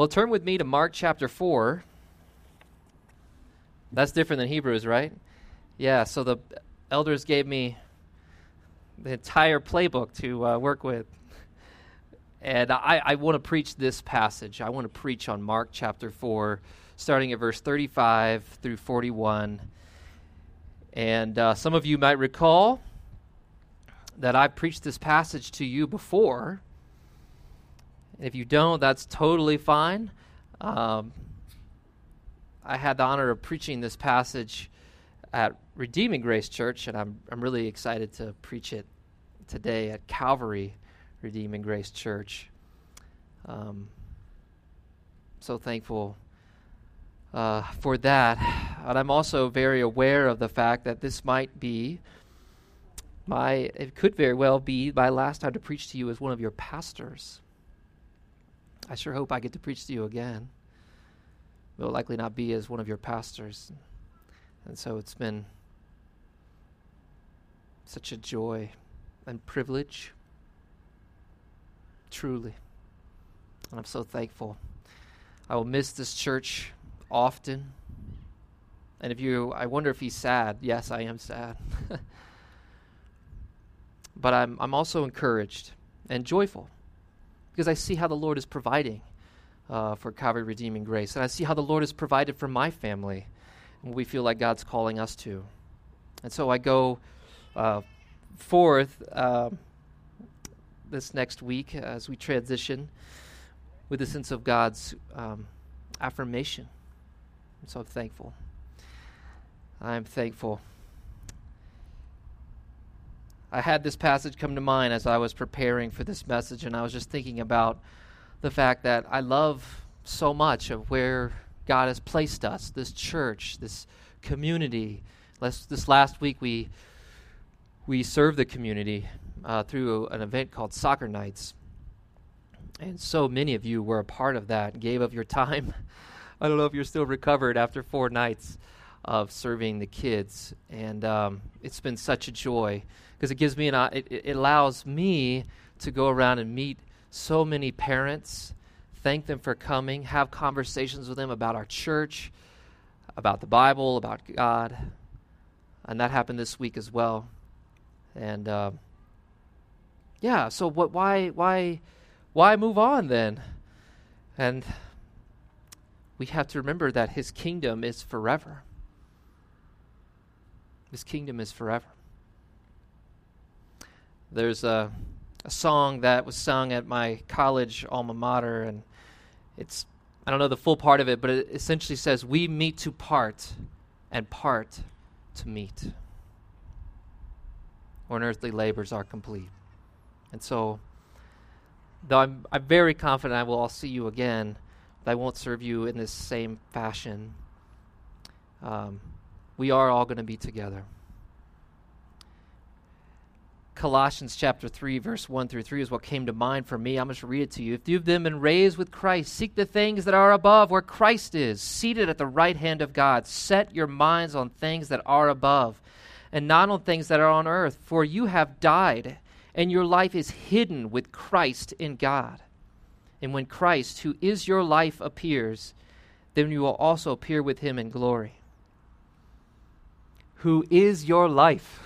Well, turn with me to Mark chapter 4. That's different than Hebrews, right? Yeah, so the elders gave me the entire playbook to uh, work with. And I, I want to preach this passage. I want to preach on Mark chapter 4, starting at verse 35 through 41. And uh, some of you might recall that I've preached this passage to you before. If you don't, that's totally fine. Um, I had the honor of preaching this passage at Redeeming Grace Church, and I'm, I'm really excited to preach it today at Calvary Redeeming Grace Church. Um, so thankful uh, for that. And I'm also very aware of the fact that this might be my, it could very well be my last time to preach to you as one of your pastors. I sure hope I get to preach to you again. It will likely not be as one of your pastors. And so it's been such a joy and privilege, truly. And I'm so thankful. I will miss this church often. And if you, I wonder if he's sad. Yes, I am sad. but I'm, I'm also encouraged and joyful because I see how the Lord is providing uh, for Calvary Redeeming Grace. And I see how the Lord has provided for my family and we feel like God's calling us to. And so I go uh, forth uh, this next week as we transition with a sense of God's um, affirmation. I'm so thankful. I'm thankful. I had this passage come to mind as I was preparing for this message, and I was just thinking about the fact that I love so much of where God has placed us, this church, this community. Last, this last week, we we served the community uh, through an event called Soccer Nights, and so many of you were a part of that, gave of your time. I don't know if you're still recovered after four nights of serving the kids, and um, it's been such a joy because it gives me an uh, it, it allows me to go around and meet so many parents, thank them for coming, have conversations with them about our church, about the Bible, about God, and that happened this week as well. And uh, yeah, so what? Why? Why? Why move on then? And we have to remember that His kingdom is forever. His kingdom is forever. There's a, a song that was sung at my college alma mater, and it's, I don't know the full part of it, but it essentially says, We meet to part, and part to meet. When earthly labors are complete. And so, though I'm, I'm very confident I will all see you again, I won't serve you in this same fashion. Um, we are all going to be together. Colossians chapter 3, verse 1 through 3 is what came to mind for me. I'm going to read it to you. If you've been raised with Christ, seek the things that are above, where Christ is, seated at the right hand of God. Set your minds on things that are above, and not on things that are on earth. For you have died, and your life is hidden with Christ in God. And when Christ, who is your life, appears, then you will also appear with him in glory. Who is your life?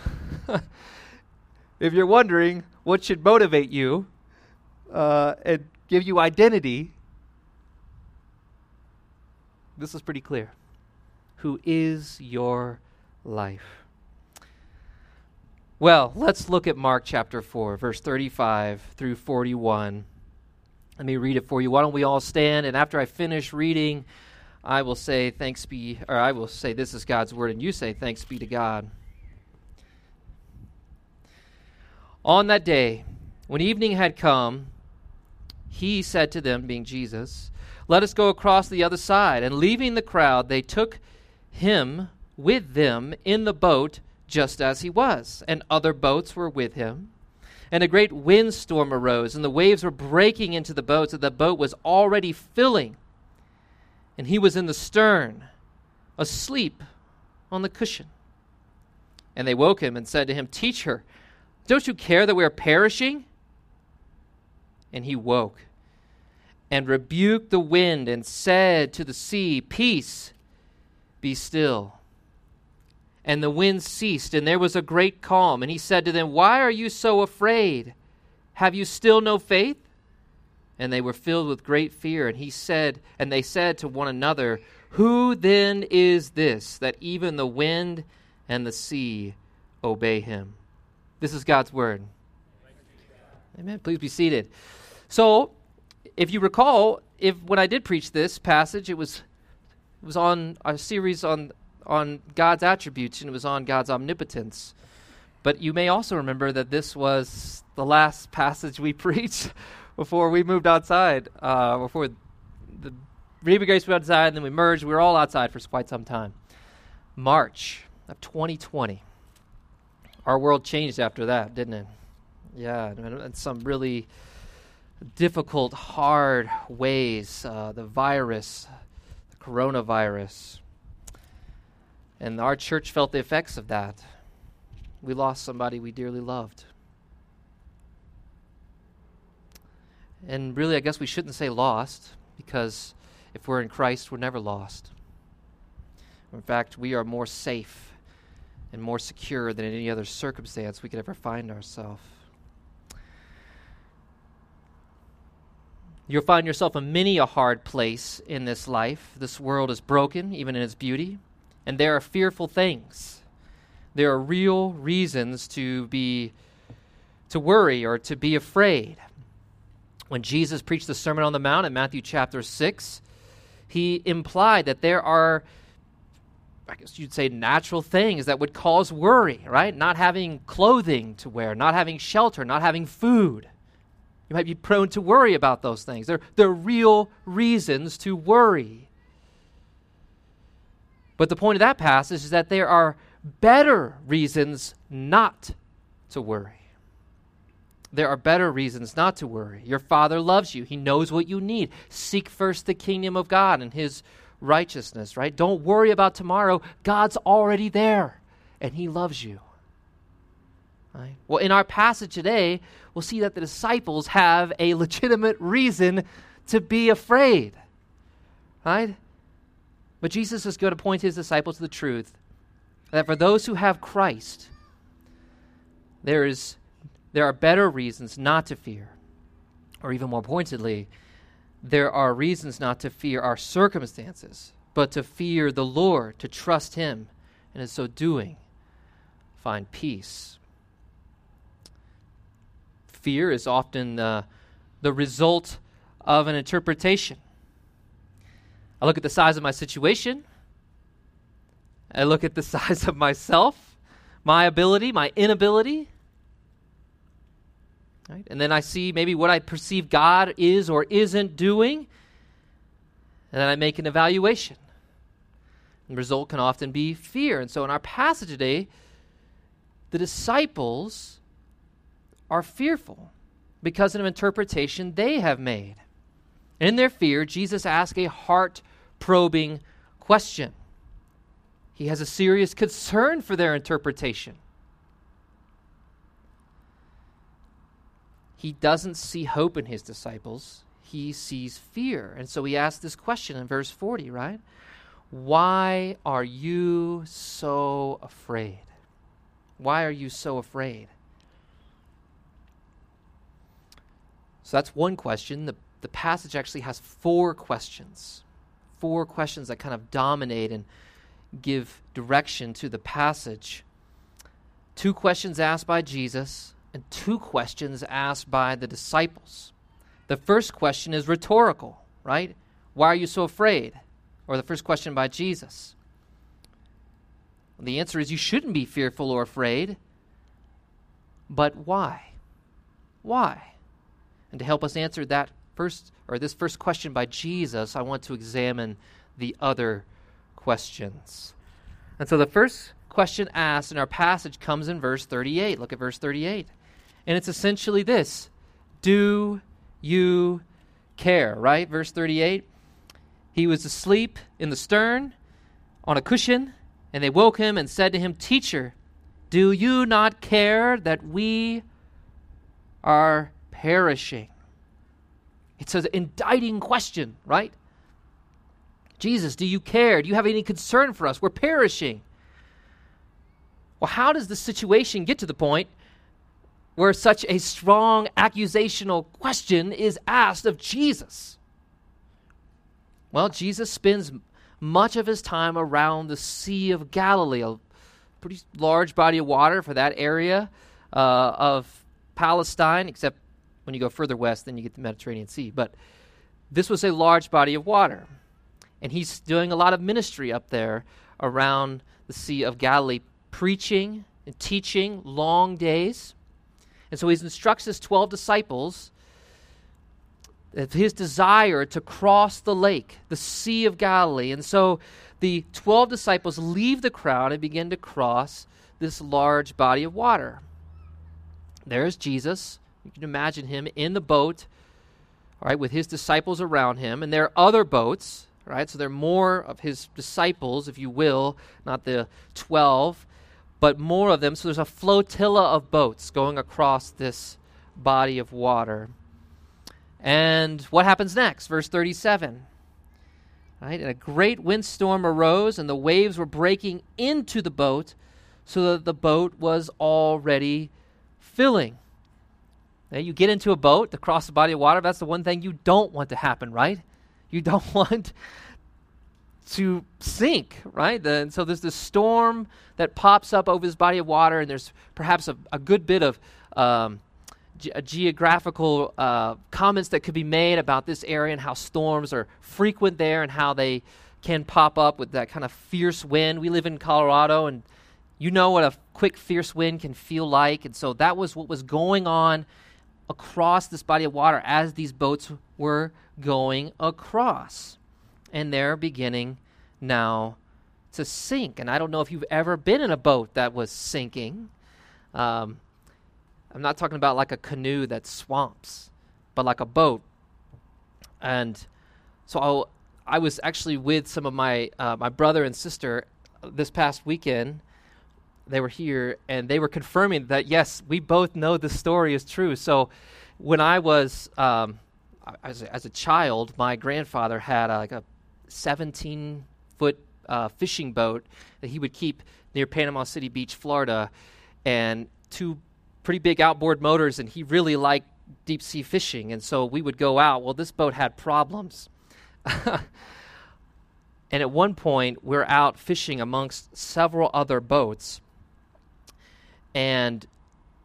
if you're wondering what should motivate you uh, and give you identity, this is pretty clear. Who is your life? Well, let's look at Mark chapter 4, verse 35 through 41. Let me read it for you. Why don't we all stand? And after I finish reading, I will say, Thanks be, or I will say, This is God's word, and you say, Thanks be to God. On that day, when evening had come, he said to them, being Jesus, Let us go across the other side. And leaving the crowd, they took him with them in the boat just as he was, and other boats were with him. And a great windstorm arose, and the waves were breaking into the boat, so the boat was already filling. And he was in the stern, asleep on the cushion. And they woke him and said to him, Teacher, don't you care that we are perishing? And he woke and rebuked the wind and said to the sea, Peace, be still. And the wind ceased, and there was a great calm. And he said to them, Why are you so afraid? Have you still no faith? And they were filled with great fear. And he said, and they said to one another, Who then is this that even the wind and the sea obey him? This is God's word. Amen. Please be seated. So, if you recall, if when I did preach this passage, it was it was on a series on on God's attributes and it was on God's omnipotence. But you may also remember that this was the last passage we preached before we moved outside. Uh, before the Reba Grace moved outside, and then we merged. We were all outside for quite some time. March of 2020. Our world changed after that, didn't it? Yeah, and some really difficult, hard ways. Uh, the virus, the coronavirus. And our church felt the effects of that. We lost somebody we dearly loved. And really, I guess we shouldn't say lost, because if we're in Christ, we're never lost. In fact, we are more safe and more secure than in any other circumstance we could ever find ourselves. You'll find yourself in many a hard place in this life. This world is broken, even in its beauty, and there are fearful things. There are real reasons to be to worry or to be afraid. When Jesus preached the Sermon on the Mount in Matthew chapter 6, he implied that there are I guess you'd say natural things that would cause worry, right? Not having clothing to wear, not having shelter, not having food. You might be prone to worry about those things. They're, they're real reasons to worry. But the point of that passage is that there are better reasons not to worry. There are better reasons not to worry. Your Father loves you, He knows what you need. Seek first the kingdom of God and His righteousness, right? Don't worry about tomorrow. God's already there, and He loves you. Right? Well, in our passage today, we'll see that the disciples have a legitimate reason to be afraid. Right? But Jesus is going to point his disciples to the truth that for those who have Christ, there is there are better reasons not to fear. Or even more pointedly, there are reasons not to fear our circumstances, but to fear the Lord, to trust him, and in so doing, find peace fear is often uh, the result of an interpretation. I look at the size of my situation, I look at the size of myself, my ability, my inability. Right? And then I see maybe what I perceive God is or isn't doing, and then I make an evaluation. And the result can often be fear. And so in our passage today, the disciples are fearful because of an interpretation they have made. In their fear, Jesus asks a heart probing question. He has a serious concern for their interpretation. He doesn't see hope in his disciples, he sees fear. And so he asks this question in verse 40, right? Why are you so afraid? Why are you so afraid? So that's one question. The, the passage actually has four questions. Four questions that kind of dominate and give direction to the passage. Two questions asked by Jesus, and two questions asked by the disciples. The first question is rhetorical, right? Why are you so afraid? Or the first question by Jesus. The answer is you shouldn't be fearful or afraid. But why? Why? And to help us answer that first or this first question by Jesus, I want to examine the other questions. And so the first question asked in our passage comes in verse 38. Look at verse 38. And it's essentially this Do you care? Right? Verse 38. He was asleep in the stern on a cushion, and they woke him and said to him, Teacher, do you not care that we are perishing. It's an indicting question, right? Jesus, do you care? Do you have any concern for us? We're perishing. Well, how does the situation get to the point where such a strong accusational question is asked of Jesus? Well, Jesus spends much of his time around the Sea of Galilee, a pretty large body of water for that area uh, of Palestine, except when you go further west, then you get the Mediterranean Sea. But this was a large body of water. And he's doing a lot of ministry up there around the Sea of Galilee, preaching and teaching long days. And so he instructs his 12 disciples of his desire to cross the lake, the Sea of Galilee. And so the 12 disciples leave the crowd and begin to cross this large body of water. There's Jesus. You can imagine him in the boat, all right, with his disciples around him. And there are other boats, right? So there are more of his disciples, if you will, not the 12, but more of them. So there's a flotilla of boats going across this body of water. And what happens next? Verse 37. Right? And a great windstorm arose, and the waves were breaking into the boat, so that the boat was already filling. Now, you get into a boat to cross the body of water, that's the one thing you don't want to happen, right? You don't want to sink, right? and so there's this storm that pops up over this body of water, and there's perhaps a, a good bit of um, ge- geographical uh, comments that could be made about this area and how storms are frequent there and how they can pop up with that kind of fierce wind. We live in Colorado, and you know what a quick, fierce wind can feel like. And so that was what was going on across this body of water as these boats were going across. And they're beginning now to sink. And I don't know if you've ever been in a boat that was sinking. Um, I'm not talking about like a canoe that swamps, but like a boat. And so I'll, i was actually with some of my uh, my brother and sister this past weekend. They were here and they were confirming that yes, we both know the story is true. So when I was um, as, a, as a child, my grandfather had a, like a 17 foot uh, fishing boat that he would keep near Panama City Beach, Florida, and two pretty big outboard motors, and he really liked deep sea fishing. And so we would go out. Well, this boat had problems. and at one point, we're out fishing amongst several other boats. And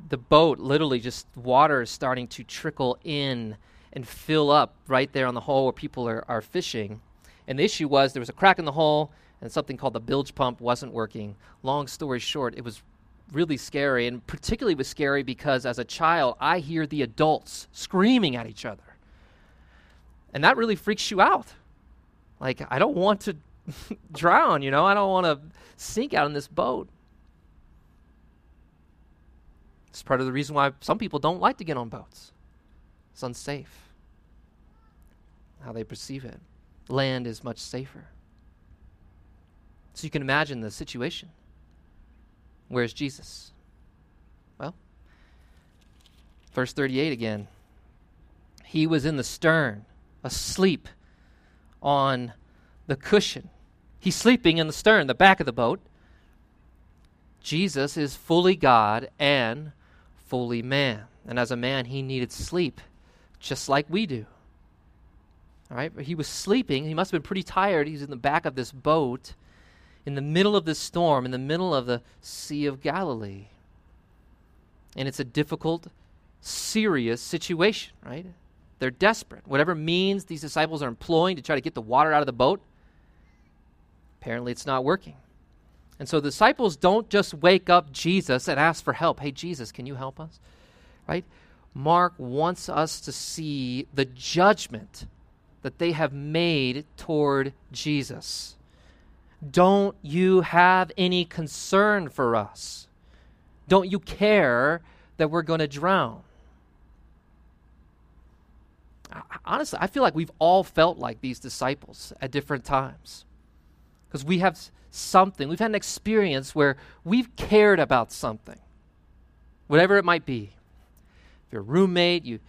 the boat literally just water is starting to trickle in and fill up right there on the hole where people are, are fishing. And the issue was there was a crack in the hull, and something called the bilge pump wasn't working. Long story short, it was really scary, and particularly was scary because as a child, I hear the adults screaming at each other. And that really freaks you out. Like, I don't want to drown, you know, I don't want to sink out in this boat. It's part of the reason why some people don't like to get on boats. It's unsafe. How they perceive it. Land is much safer. So you can imagine the situation. Where's Jesus? Well, verse 38 again. He was in the stern, asleep on the cushion. He's sleeping in the stern, the back of the boat. Jesus is fully God and fully man. And as a man, he needed sleep, just like we do. All right? He was sleeping. He must have been pretty tired. He's in the back of this boat in the middle of this storm, in the middle of the Sea of Galilee. And it's a difficult, serious situation, right? They're desperate. Whatever means these disciples are employing to try to get the water out of the boat, apparently it's not working. And so the disciples don't just wake up Jesus and ask for help. Hey, Jesus, can you help us? Right? Mark wants us to see the judgment that they have made toward Jesus. Don't you have any concern for us? Don't you care that we're going to drown? honestly, I feel like we've all felt like these disciples at different times. Because we have something, we've had an experience where we've cared about something, whatever it might be. If your roommate, you,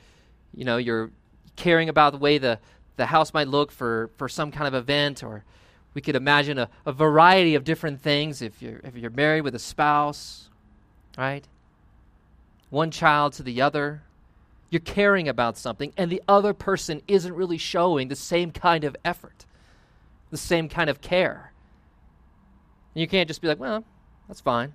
you know, you're caring about the way the, the house might look for, for some kind of event, or we could imagine a, a variety of different things if you're, if you're married with a spouse, right? One child to the other. You're caring about something, and the other person isn't really showing the same kind of effort, the same kind of care. And you can't just be like, well, that's fine.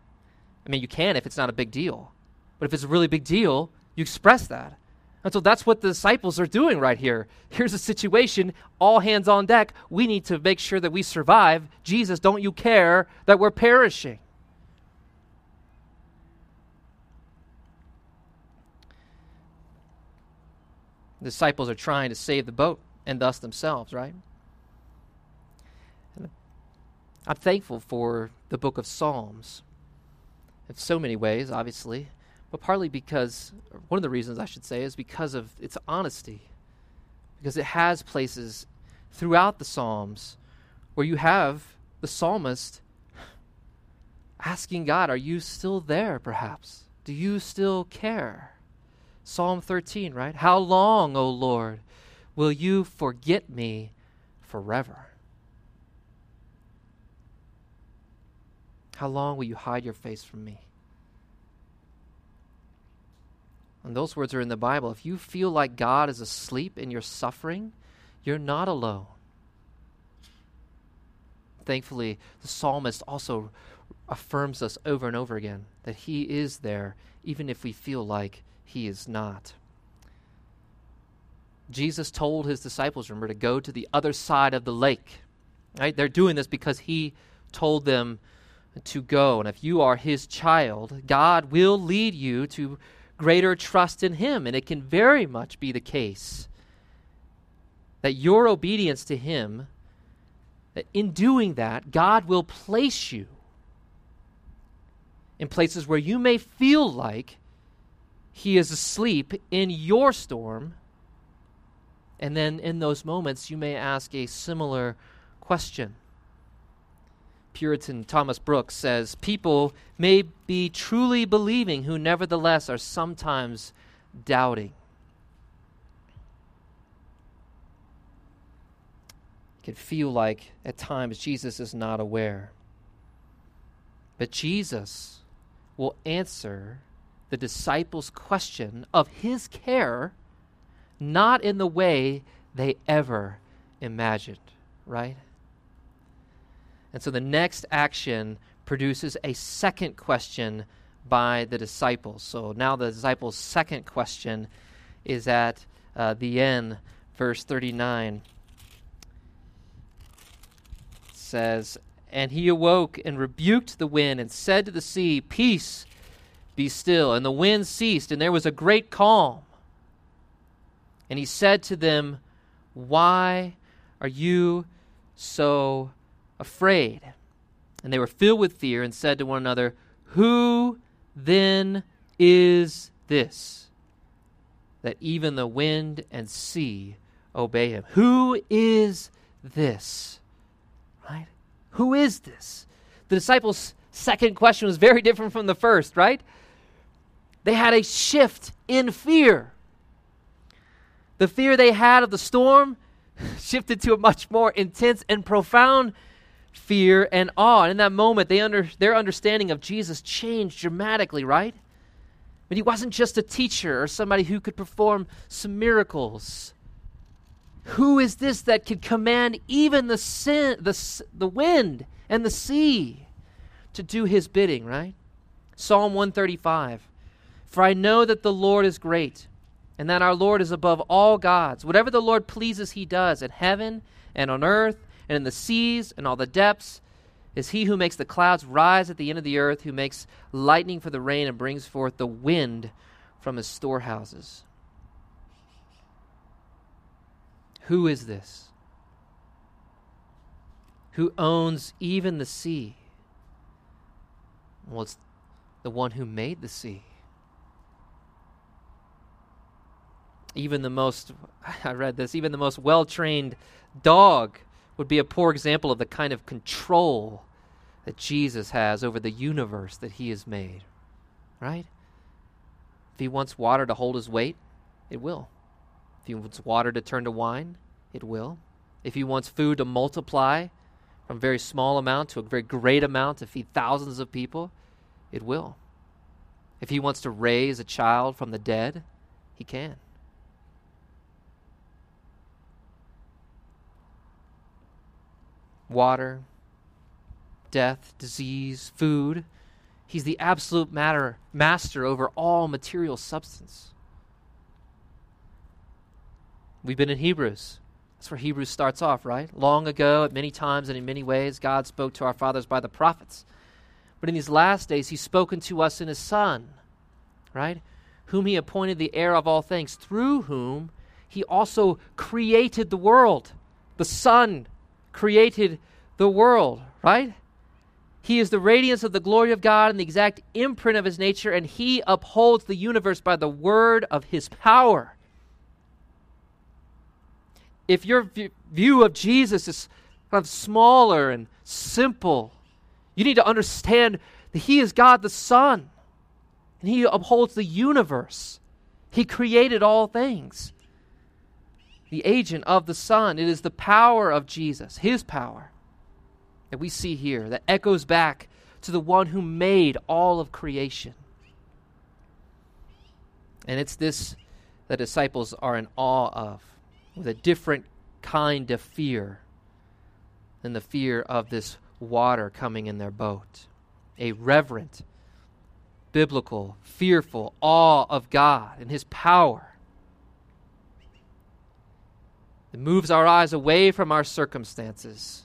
I mean, you can if it's not a big deal. But if it's a really big deal, you express that. And so that's what the disciples are doing right here. Here's a situation, all hands on deck. We need to make sure that we survive. Jesus, don't you care that we're perishing? The disciples are trying to save the boat and thus themselves, right? I'm thankful for the book of Psalms in so many ways, obviously, but partly because, one of the reasons I should say, is because of its honesty. Because it has places throughout the Psalms where you have the psalmist asking God, Are you still there, perhaps? Do you still care? Psalm 13, right? How long, O Lord, will you forget me forever? How long will you hide your face from me? And those words are in the Bible. If you feel like God is asleep in your suffering, you're not alone. Thankfully, the psalmist also affirms us over and over again that he is there, even if we feel like he is not. Jesus told his disciples, remember, to go to the other side of the lake. Right? They're doing this because he told them to go. And if you are his child, God will lead you to greater trust in him. And it can very much be the case that your obedience to him, that in doing that, God will place you in places where you may feel like he is asleep in your storm. And then in those moments, you may ask a similar question. Puritan Thomas Brooks says People may be truly believing who nevertheless are sometimes doubting. It can feel like at times Jesus is not aware. But Jesus will answer the disciples' question of his care not in the way they ever imagined, right? And so the next action produces a second question by the disciples. So now the disciples' second question is at uh, the end, verse 39. It says, And he awoke and rebuked the wind and said to the sea, Peace be still. And the wind ceased, and there was a great calm. And he said to them, Why are you so afraid? And they were filled with fear and said to one another, Who then is this? That even the wind and sea obey him. Who is this? Right? Who is this? The disciples' second question was very different from the first, right? They had a shift in fear. The fear they had of the storm shifted to a much more intense and profound fear and awe. And in that moment, they under, their understanding of Jesus changed dramatically, right? But he wasn't just a teacher or somebody who could perform some miracles. Who is this that could command even the, sin, the, the wind and the sea to do his bidding, right? Psalm 135 for I know that the Lord is great, and that our Lord is above all gods. Whatever the Lord pleases, he does in heaven and on earth and in the seas and all the depths. Is he who makes the clouds rise at the end of the earth, who makes lightning for the rain and brings forth the wind from his storehouses. Who is this? Who owns even the sea? Well, it's the one who made the sea. even the most, I read this, even the most well trained dog would be a poor example of the kind of control that Jesus has over the universe that he has made. Right? If he wants water to hold his weight, it will. If He wants water to turn to wine, it will. If He wants food to multiply from a very small amount to a very great amount to feed thousands of people, it will. If He wants to raise a child from the dead, He can. Water, death, disease, food. He's the absolute matter, master over all material substance. We've been in Hebrews. That's where Hebrews starts off, right? Long ago, at many times and in many ways, God spoke to our fathers by the prophets. But in these last days, He's spoken to us in His Son, right? Whom He appointed the heir of all things, through whom He also created the world. The Son created the world, right? He is the radiance of the glory of God and the exact imprint of his nature, and he upholds the universe by the word of his power. If your view of Jesus is kind of smaller and simple, you need to understand that he is God the Son, and he upholds the universe. He created all things. The agent of the Son, it is the power of Jesus, his power that we see here that echoes back to the one who made all of creation. And it's this the disciples are in awe of, with a different kind of fear than the fear of this water coming in their boat. A reverent, biblical, fearful awe of God and His power. It moves our eyes away from our circumstances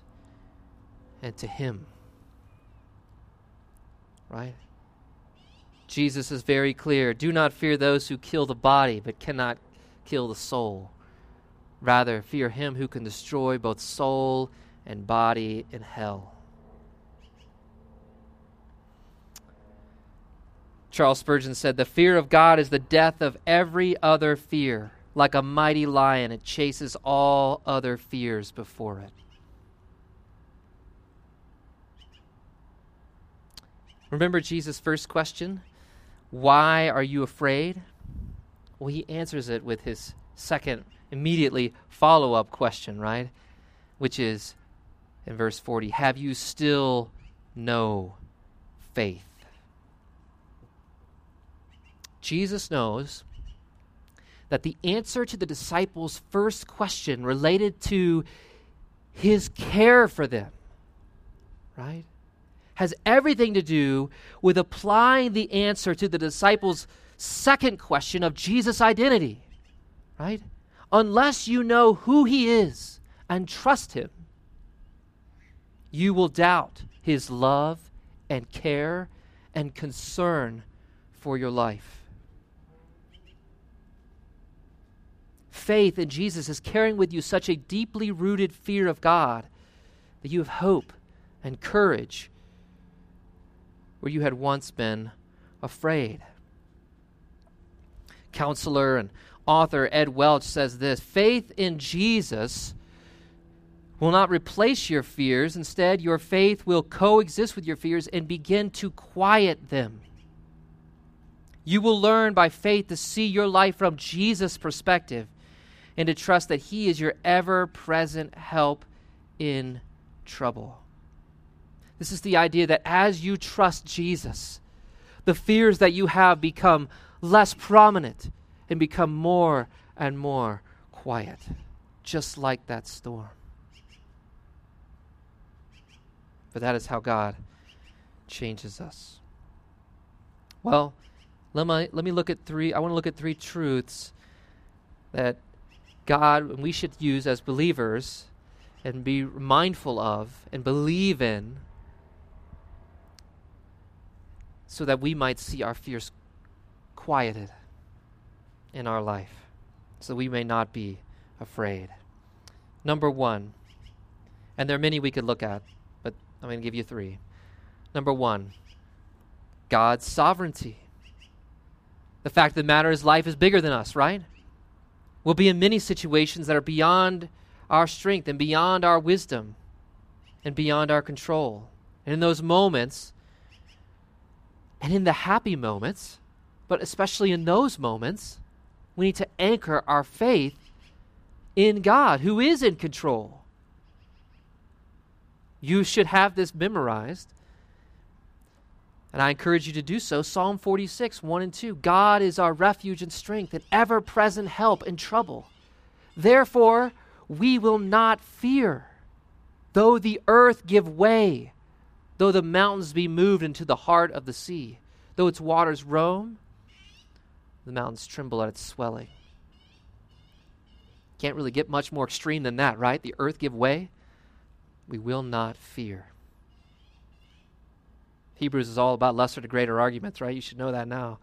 and to Him. Right? Jesus is very clear do not fear those who kill the body but cannot kill the soul. Rather, fear him who can destroy both soul and body in hell. Charles Spurgeon said, The fear of God is the death of every other fear. Like a mighty lion, it chases all other fears before it. Remember Jesus' first question? Why are you afraid? Well, he answers it with his second, immediately follow up question, right? Which is in verse 40 Have you still no faith? Jesus knows that the answer to the disciples' first question related to his care for them, right? has everything to do with applying the answer to the disciples' second question of Jesus' identity, right? Unless you know who he is and trust him, you will doubt his love and care and concern for your life. Faith in Jesus is carrying with you such a deeply rooted fear of God that you have hope and courage where you had once been afraid. Counselor and author Ed Welch says this faith in Jesus will not replace your fears. Instead, your faith will coexist with your fears and begin to quiet them. You will learn by faith to see your life from Jesus' perspective and to trust that He is your ever present help in trouble. This is the idea that as you trust Jesus, the fears that you have become less prominent and become more and more quiet, just like that storm. But that is how God changes us. Well, let me, let me look at three. I want to look at three truths that God and we should use as believers and be mindful of and believe in so that we might see our fears quieted in our life, so we may not be afraid. Number one, and there are many we could look at, but I'm going to give you three. Number one, God's sovereignty. The fact of the matter is, life is bigger than us, right? We'll be in many situations that are beyond our strength and beyond our wisdom and beyond our control. And in those moments, and in the happy moments, but especially in those moments, we need to anchor our faith in God, who is in control. You should have this memorized. And I encourage you to do so. Psalm 46, 1 and 2. God is our refuge and strength, and ever present help in trouble. Therefore, we will not fear, though the earth give way, though the mountains be moved into the heart of the sea, though its waters roam, the mountains tremble at its swelling. Can't really get much more extreme than that, right? The earth give way. We will not fear. Hebrews is all about lesser to greater arguments, right? You should know that now.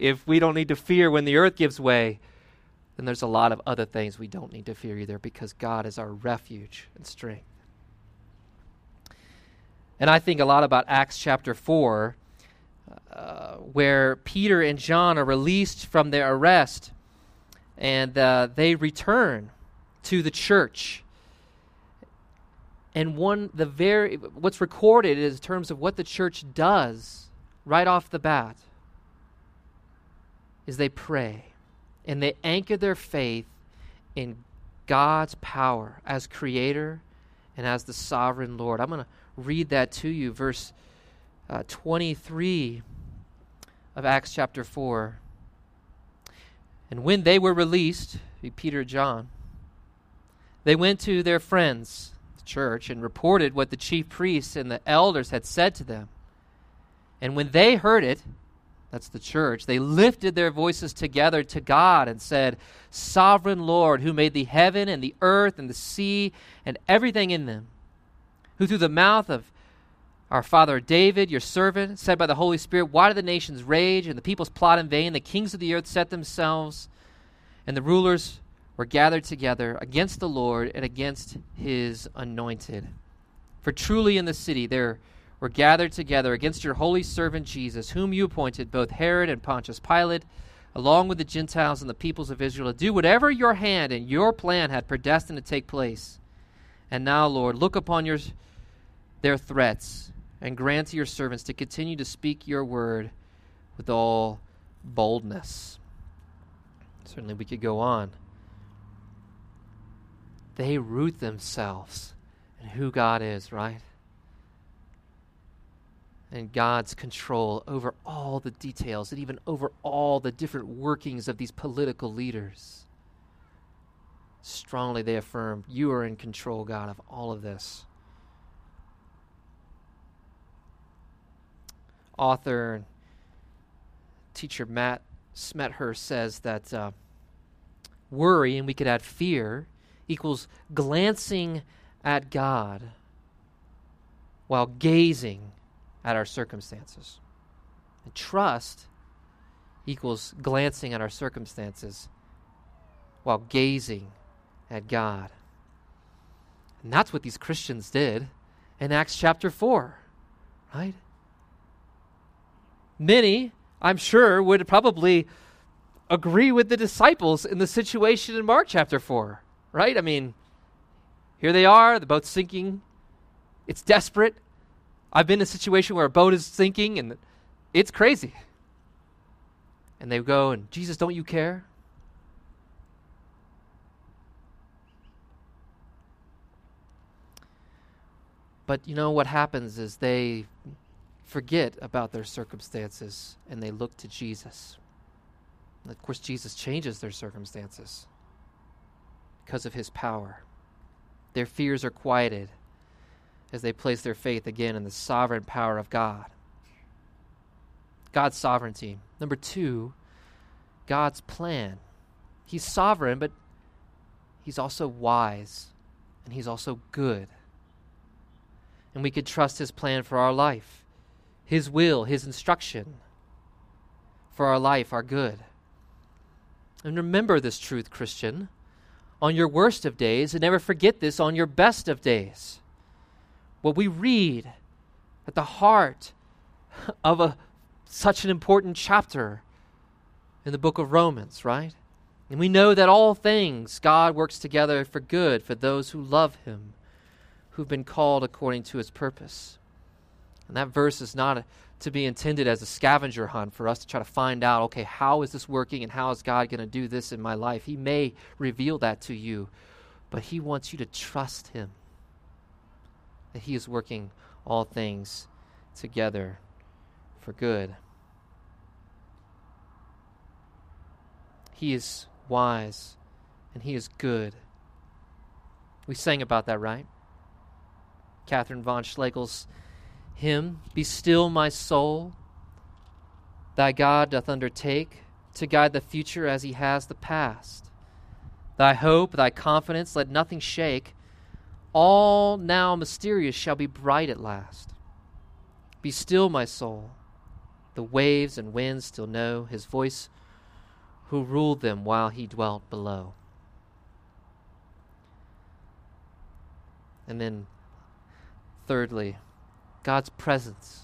If we don't need to fear when the earth gives way, then there's a lot of other things we don't need to fear either because God is our refuge and strength. And I think a lot about Acts chapter 4, uh, where Peter and John are released from their arrest and uh, they return to the church. And one, the very, what's recorded is in terms of what the church does right off the bat is they pray and they anchor their faith in God's power as creator and as the sovereign Lord. I'm going to read that to you, verse uh, 23 of Acts chapter 4. And when they were released, Peter John, they went to their friends, the church, and reported what the chief priests and the elders had said to them. And when they heard it, that's the church, they lifted their voices together to God and said, Sovereign Lord, who made the heaven and the earth and the sea and everything in them, who through the mouth of our father David, your servant, said by the Holy Spirit, Why do the nations rage and the peoples plot in vain? The kings of the earth set themselves, and the rulers were gathered together against the Lord and against his anointed. For truly in the city there were gathered together against your holy servant Jesus, whom you appointed, both Herod and Pontius Pilate, along with the Gentiles and the peoples of Israel, to do whatever your hand and your plan had predestined to take place. And now, Lord, look upon your, their threats and grant to your servants to continue to speak your word with all boldness. Certainly, we could go on. They root themselves in who God is, right? And God's control over all the details and even over all the different workings of these political leaders. Strongly, they affirm, You are in control, God, of all of this. author and teacher Matt Smethurst says that uh, worry, and we could add fear, equals glancing at God while gazing at our circumstances. And trust equals glancing at our circumstances while gazing at God. And that's what these Christians did in Acts chapter 4, right? many, I'm sure, would probably agree with the disciples in the situation in Mark chapter 4, right? I mean, here they are, the boat's sinking. It's desperate. I've been in a situation where a boat is sinking and it's crazy. And they go, and Jesus, don't you care? But you know what happens is they forget about their circumstances and they look to Jesus. And of course, Jesus changes their circumstances because of his power. Their fears are quieted as they place their faith again in the sovereign power of God. God's sovereignty. Number two, God's plan. He's sovereign, but he's also wise and he's also good. And we could trust his plan for our life. His will, His instruction for our life, our good. And remember this truth, Christian, on your worst of days, and never forget this on your best of days. What we read at the heart of a, such an important chapter in the book of Romans, right? And we know that all things God works together for good for those who love Him, who've been called according to His purpose. And that verse is not to be intended as a scavenger hunt for us to try to find out, okay, how is this working and how is God going to do this in my life? He may reveal that to you, but He wants you to trust Him that He is working all things together for good. He is wise and He is good. We sang about that, right? Catherine von Schlegel's hymn Be still, my soul, thy God doth undertake to guide the future as he has the past. Thy hope, thy confidence, let nothing shake. All now mysterious shall be bright at last. Be still, my soul. The waves and winds still know his voice, who ruled them while he dwelt below. And then, thirdly, God's presence.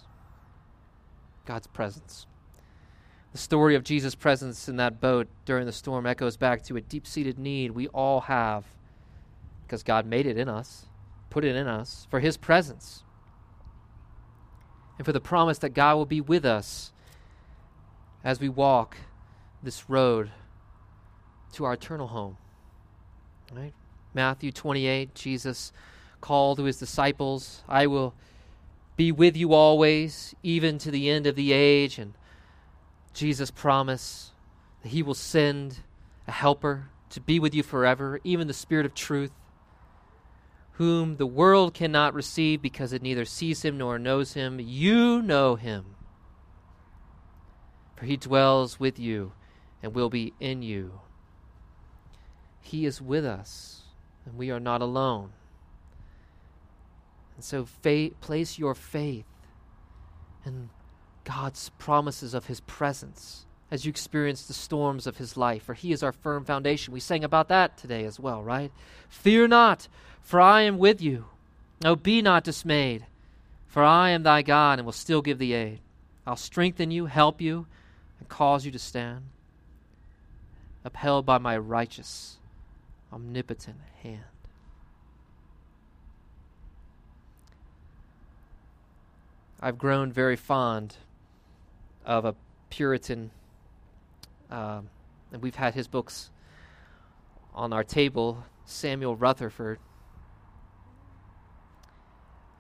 God's presence. The story of Jesus' presence in that boat during the storm echoes back to a deep seated need we all have because God made it in us, put it in us, for His presence, and for the promise that God will be with us as we walk this road to our eternal home. Right? Matthew 28, Jesus called to his disciples, I will be with you always, even to the end of the age. And Jesus promised that he will send a helper to be with you forever, even the Spirit of truth, whom the world cannot receive because it neither sees him nor knows him. You know him, for he dwells with you and will be in you. He is with us, and we are not alone. And so faith, place your faith in God's promises of His presence as you experience the storms of His life, for He is our firm foundation. We sang about that today as well, right? Fear not, for I am with you. No, be not dismayed, for I am thy God and will still give thee aid. I'll strengthen you, help you, and cause you to stand, upheld by my righteous, omnipotent hand. I've grown very fond of a Puritan, um, and we've had his books on our table, Samuel Rutherford.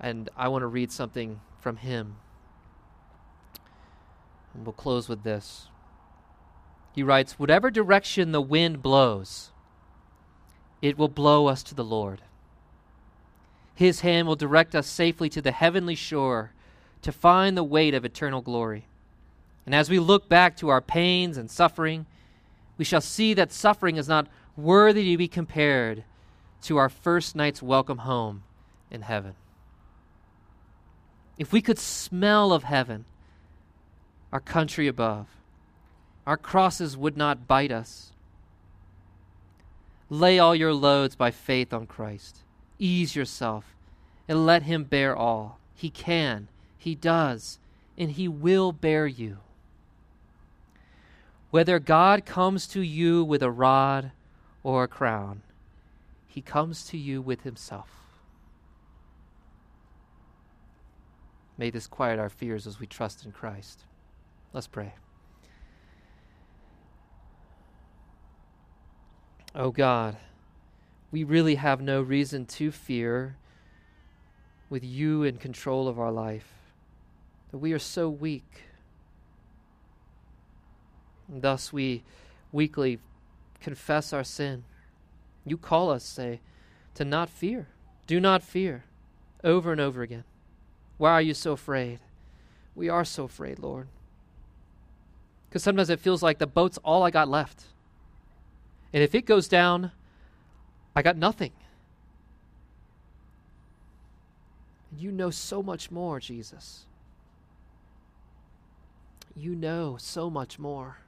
And I want to read something from him. And we'll close with this. He writes Whatever direction the wind blows, it will blow us to the Lord. His hand will direct us safely to the heavenly shore to find the weight of eternal glory. And as we look back to our pains and suffering, we shall see that suffering is not worthy to be compared to our first night's welcome home in heaven. If we could smell of heaven, our country above, our crosses would not bite us. Lay all your loads by faith on Christ. Ease yourself and let Him bear all. He can he does, and He will bear you. Whether God comes to you with a rod or a crown, He comes to you with Himself. May this quiet our fears as we trust in Christ. Let's pray. Oh God, we really have no reason to fear with you in control of our life that we are so weak. And thus we weakly confess our sin. You call us, say, to not fear. Do not fear. Over and over again. Why are you so afraid? We are so afraid, Lord. Because sometimes it feels like the boat's all I got left. And if it goes down, I got nothing. And you know so much more, Jesus you know so much more.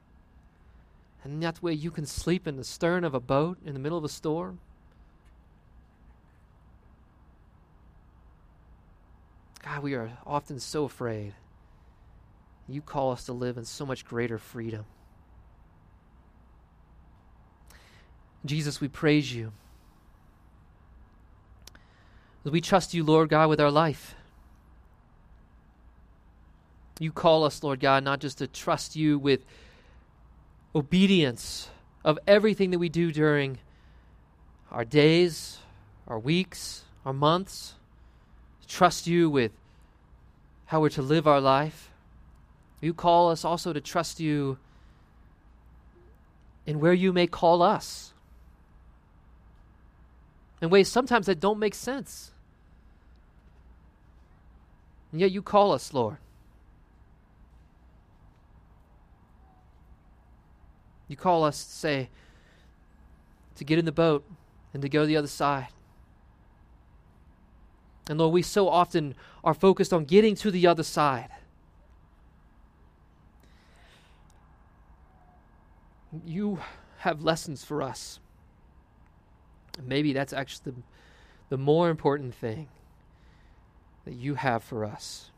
And that way you can sleep in the stern of a boat in the middle of a storm. God, we are often so afraid. You call us to live in so much greater freedom. Jesus, we praise you. We trust you, Lord God, with our life. You call us, Lord God, not just to trust you with obedience of everything that we do during our days, our weeks, our months, trust you with how we're to live our life. You call us also to trust you in where you may call us. In ways sometimes that don't make sense. And yet you call us, Lord. You call us to say, to get in the boat and to go to the other side. And Lord, we so often are focused on getting to the other side. You have lessons for us. maybe that's actually the, the more important thing that you have for us.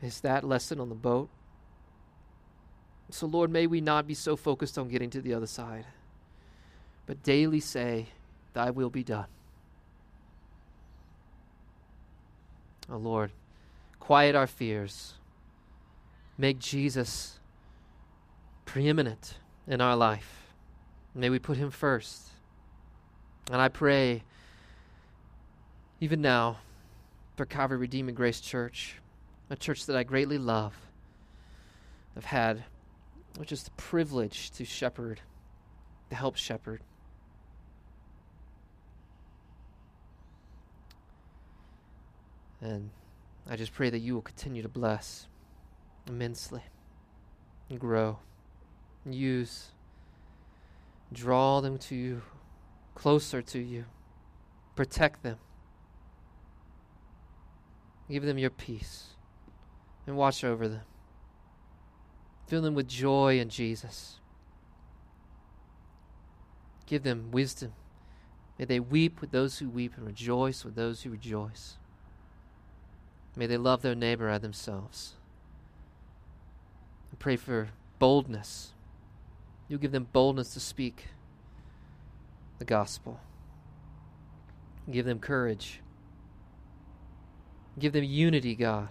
Is that lesson on the boat? So, Lord, may we not be so focused on getting to the other side, but daily say, Thy will be done. Oh, Lord, quiet our fears. Make Jesus preeminent in our life. May we put him first. And I pray, even now, for Calvary Redeeming Grace Church, a church that I greatly love. I've had just the privilege to shepherd, to help shepherd. And I just pray that you will continue to bless immensely grow use, draw them to you, closer to you, protect them, give them your peace, and watch over them. Fill them with joy in Jesus. Give them wisdom. May they weep with those who weep and rejoice with those who rejoice. May they love their neighbor as themselves. I pray for boldness. You give them boldness to speak the gospel. Give them courage. Give them unity, God.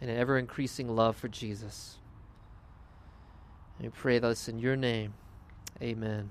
And an ever increasing love for Jesus. And we pray this in your name. Amen.